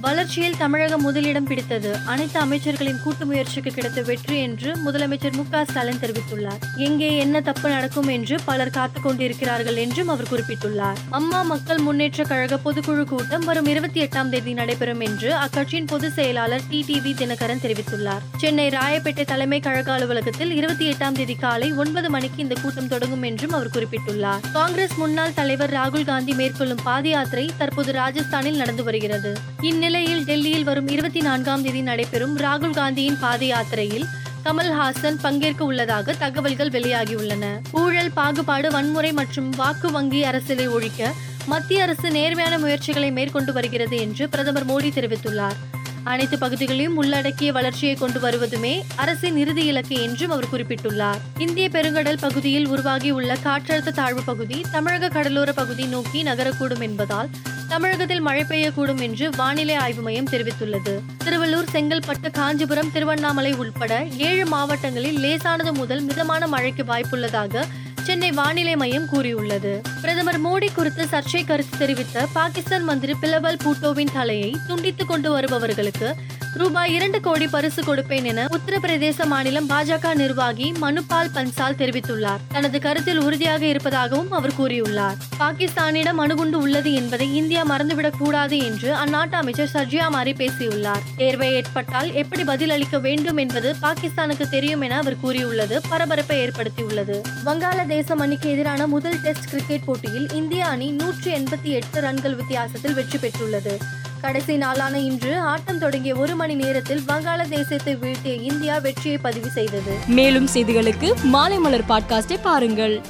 வளர்ச்சியில் தமிழகம் முதலிடம் பிடித்தது. அனைத்து அமைச்சர்களின் கூட்டு முயற்சிக்கு கிடைத்த வெற்றி என்று முதலமைச்சர் மு க ஸ்டாலின் தெரிவித்துள்ளார். எங்கே என்ன தப்பு நடக்கும் என்று பலர் காத்துக் கொண்டிருக்கிறார்கள் என்றும் அவர் குறிப்பிட்டுள்ளார். அம்மா மக்கள் முன்னேற்ற கழக பொதுக்குழு கூட்டம் வரும் இருபத்தி எட்டாம் தேதி நடைபெறும் என்று அக்கட்சியின் பொதுச் செயலாளர் டி டிவி தினகரன் தெரிவித்துள்ளார். சென்னை ராயப்பேட்டை தலைமை கழக அலுவலகத்தில் இருபத்தி எட்டாம் தேதி காலை ஒன்பது மணிக்கு இந்த கூட்டம் தொடங்கும் என்றும் அவர் குறிப்பிட்டுள்ளார். காங்கிரஸ் முன்னாள் தலைவர் ராகுல் காந்தி மேற்கொள்ளும் பாதயாத்திரை தற்போது ராஜஸ்தானில் நடந்து வருகிறது. இந்நிலையில் டெல்லியில் வரும் இருபத்தி நான்காம் தேதி நடைபெறும் ராகுல் காந்தியின் பாத யாத்திரையில் கமல்ஹாசன் பங்கேற்க உள்ளதாக தகவல்கள் வெளியாகியுள்ளன. ஊழல் பாகுபாடு வன்முறை மற்றும் வாக்கு வங்கி அரசியலை ஒழிக்க மத்திய அரசு நேர்மையான முயற்சிகளை மேற்கொண்டு வருகிறது என்று பிரதமர் மோடி தெரிவித்துள்ளார். அனைத்து பகுதிகளையும் உள்ளடக்கிய வளர்ச்சியை கொண்டு வருவதுமே அரசின் இறுதி இலக்கு என்றும் அவர் குறிப்பிட்டுள்ளார். இந்திய பெருங்கடல் பகுதியில் உருவாகியுள்ள காற்றழுத்த தாழ்வு பகுதி தமிழக கடலோர பகுதி நோக்கி நகரக்கூடும் என்பதால் தமிழகத்தில் மழை பெய்யக்கூடும் என்று வானிலை ஆய்வு மையம் தெரிவித்துள்ளது. திருவள்ளூர் செங்கல்பட்டு காஞ்சிபுரம் திருவண்ணாமலை உட்பட ஏழு மாவட்டங்களில் லேசானது முதல் மிதமான மழைக்கு வாய்ப்புள்ளதாக சென்னை வானிலை மையம் கூறியுள்ளது. பிரதமர் மோடி குறித்து சர்ச்சை கருத்து தெரிவித்த பாகிஸ்தான் மந்திரி பிலபல் பூட்டோவின் தலையை துண்டித்துக் கொண்டு வருபவர்களுக்கு ரூபாய் இரண்டு கோடி பரிசு கொடுப்பேன் என உத்தரப்பிரதேச மாநிலம் பாஜக நிர்வாகி மனுபால் பன்சால் தெரிவித்துள்ளார். தனது கருத்தில் உறுதியாக இருப்பதாகவும் அவர் கூறியுள்ளார். பாகிஸ்தானிடம் அணுகுண்டு உள்ளது என்பதை இந்தியா மறந்துவிடக் கூடாது என்று அந்நாட்டு அமைச்சர் சர்ஜியா மாரி பேசியுள்ளார். தேர்வை ஏற்பட்டால் எப்படி பதில் அளிக்க வேண்டும் என்பது பாகிஸ்தானுக்கு தெரியும் என அவர் கூறியுள்ளது. பரபரப்பை ஏற்படுத்தியுள்ளது. வங்காளதேசம் அணிக்கு எதிரான முதல் டெஸ்ட் கிரிக்கெட் போட்டியில் இந்திய அணி நூற்றி எண்பத்தி எட்டு ரன்கள் வித்தியாசத்தில் வெற்றி பெற்றுள்ளது. கடைசி நாளான இன்று ஆட்டம் தொடங்கிய ஒரு மணி நேரத்தில் வங்காளதேசத்தை வீழ்த்திய இந்தியா வெற்றியை பதிவு செய்தது. மேலும் செய்திகளுக்கு மாலைமலர் பாட்காஸ்டை பாருங்கள்.